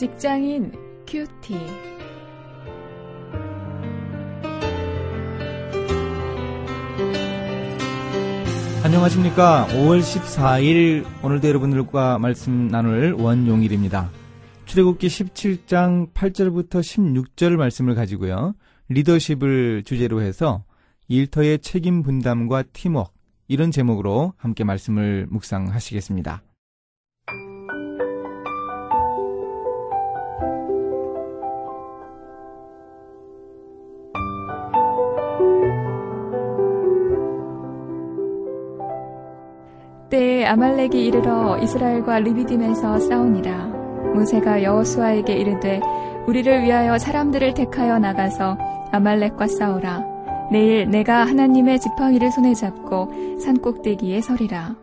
직장인 큐티. 안녕하십니까. 5월 14일 오늘도 여러분들과 말씀 나눌 원용일입니다. 출애굽기 17장 8절부터 16절 말씀을 가지고요. 리더십을 주제로 해서 일터의 책임 분담과 팀워크 이런 제목으로 함께 말씀을 묵상하시겠습니다. 아말렉이 이르러 이스라엘과 르비딤에서 싸우니라. 모세가 여호수아에게 이르되 우리를 위하여 사람들을 택하여 나가서 아말렉과 싸우라. 내일 내가 하나님의 지팡이를 손에 잡고 산 꼭대기에 서리라.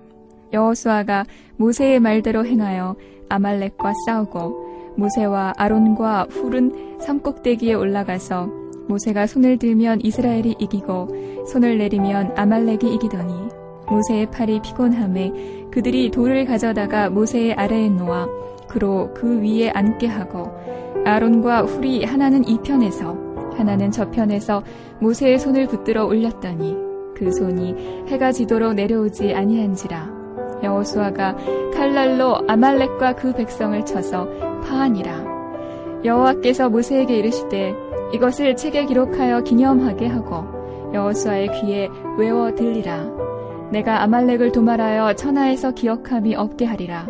여호수아가 모세의 말대로 행하여 아말렉과 싸우고 모세와 아론과 훌은 산 꼭대기에 올라가서 모세가 손을 들면 이스라엘이 이기고 손을 내리면 아말렉이 이기더니 모세의 팔이 피곤함에 그들이 돌을 가져다가 모세의 아래에 놓아 그로 그 위에 앉게 하고 아론과 훌이 하나는 이 편에서 하나는 저편에서 모세의 손을 붙들어 올렸더니 그 손이 해가 지도록 내려오지 아니한지라 여호수아가 칼날로 아말렉과 그 백성을 쳐서 파하니라. 여호와께서 모세에게 이르시되 이것을 책에 기록하여 기념하게 하고 여호수아의 귀에 외워 들리라 내가 아말렉을 도말하여 천하에서 기억함이 없게 하리라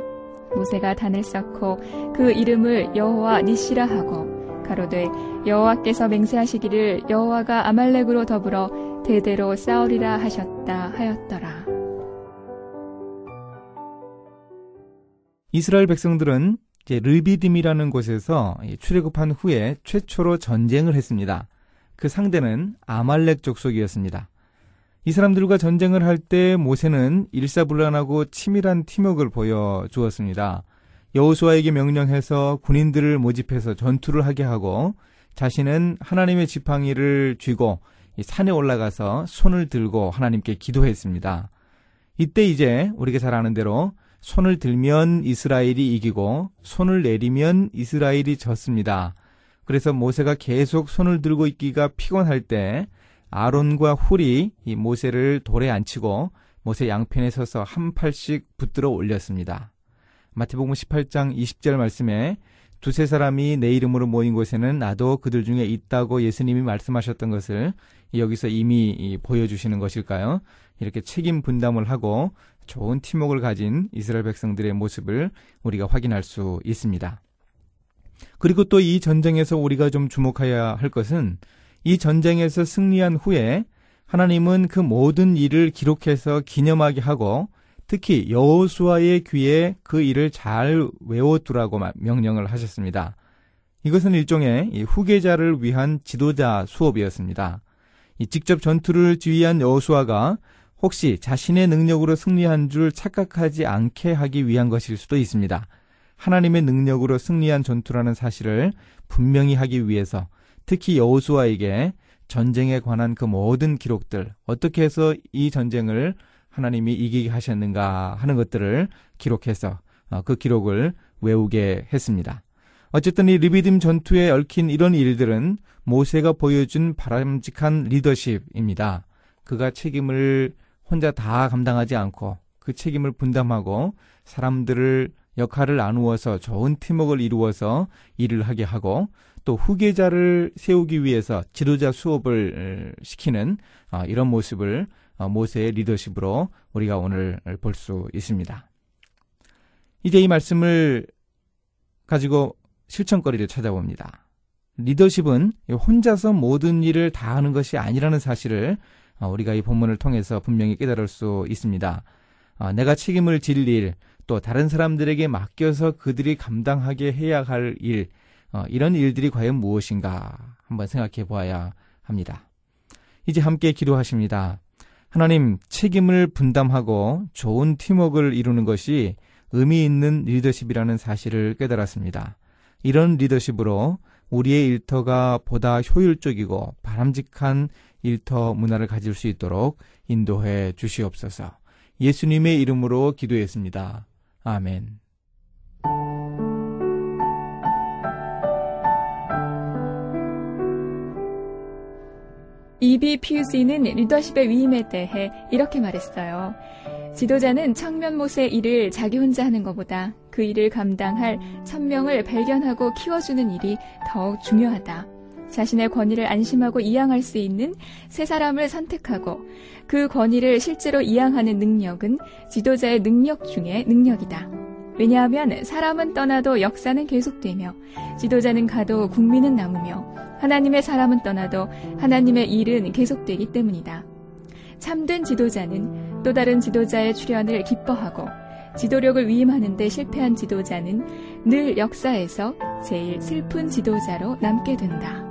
모세가 단을 쌓고 그 이름을 여호와 니시라 하고 가로되 여호와께서 맹세하시기를 여호와가 아말렉으로 더불어 대대로 싸우리라 하셨다 하였더라. 이스라엘 백성들은 르비딤이라는 곳에서 출애굽한 후에 최초로 전쟁을 했습니다. 그 상대는 아말렉 족속이었습니다. 이 사람들과 전쟁을 할 때 모세는 일사불란하고 치밀한 팀워크를 보여주었습니다. 여호수아에게 명령해서 군인들을 모집해서 전투를 하게 하고 자신은 하나님의 지팡이를 쥐고 산에 올라가서 손을 들고 하나님께 기도했습니다. 이때 이제 우리가 잘 아는 대로 손을 들면 이스라엘이 이기고 손을 내리면 이스라엘이 졌습니다. 그래서 모세가 계속 손을 들고 있기가 피곤할 때 아론과 훌이 이 모세를 돌에 앉히고 모세 양편에 서서 한 팔씩 붙들어 올렸습니다. 마태복음 18장 20절 말씀에 두세 사람이 내 이름으로 모인 곳에는 나도 그들 중에 있다고 예수님이 말씀하셨던 것을 여기서 이미 보여주시는 것일까요? 이렇게 책임 분담을 하고 좋은 팀웍을 가진 이스라엘 백성들의 모습을 우리가 확인할 수 있습니다. 그리고 또 이 전쟁에서 우리가 좀 주목해야 할 것은 이 전쟁에서 승리한 후에 하나님은 그 모든 일을 기록해서 기념하게 하고 특히 여호수아의 귀에 그 일을 잘 외워두라고 명령을 하셨습니다. 이것은 일종의 후계자를 위한 지도자 수업이었습니다. 직접 전투를 지휘한 여호수아가 혹시 자신의 능력으로 승리한 줄 착각하지 않게 하기 위한 것일 수도 있습니다. 하나님의 능력으로 승리한 전투라는 사실을 분명히 하기 위해서 특히 여호수아에게 전쟁에 관한 그 모든 기록들 어떻게 해서 이 전쟁을 하나님이 이기게 하셨는가 하는 것들을 기록해서 어, 그 기록을 외우게 했습니다. 어쨌든 이 리비딤 전투에 얽힌 이런 일들은 모세가 보여준 바람직한 리더십입니다. 그가 책임을 혼자 다 감당하지 않고 그 책임을 분담하고 사람들을 역할을 나누어서 좋은 팀웍을 이루어서 일을 하게 하고 또 후계자를 세우기 위해서 지도자 수업을 시키는 어, 이런 모습을 어, 모세의 리더십으로 우리가 오늘 볼 수 있습니다. 이제 이 말씀을 가지고 실천거리를 찾아봅니다. 리더십은 혼자서 모든 일을 다 하는 것이 아니라는 사실을 어, 우리가 이 본문을 통해서 분명히 깨달을 수 있습니다. 어, 내가 책임을 질 일, 또 다른 사람들에게 맡겨서 그들이 감당하게 해야 할 일, 이런 일들이 과연 무엇인가 한번 생각해 보아야 합니다. 이제 함께 기도하십니다. 하나님 책임을 분담하고 좋은 팀워크를 이루는 것이 의미 있는 리더십이라는 사실을 깨달았습니다. 이런 리더십으로 우리의 일터가 보다 효율적이고 바람직한 일터 문화를 가질 수 있도록 인도해 주시옵소서. 예수님의 이름으로 기도했습니다. 아멘. 이비 퓨지는 리더십의 위임에 대해 이렇게 말했어요. 지도자는 청면못의 일을 자기 혼자 하는 것보다 그 일을 감당할 천명을 발견하고 키워주는 일이 더욱 중요하다. 자신의 권위를 안심하고 이양할 수 있는 세 사람을 선택하고 그 권위를 실제로 이양하는 능력은 지도자의 능력 중의 능력이다. 왜냐하면 사람은 떠나도 역사는 계속되며 지도자는 가도 국민은 남으며 하나님의 사람은 떠나도 하나님의 일은 계속되기 때문이다. 참된 지도자는 또 다른 지도자의 출현을 기뻐하고 지도력을 위임하는데 실패한 지도자는 늘 역사에서 제일 슬픈 지도자로 남게 된다.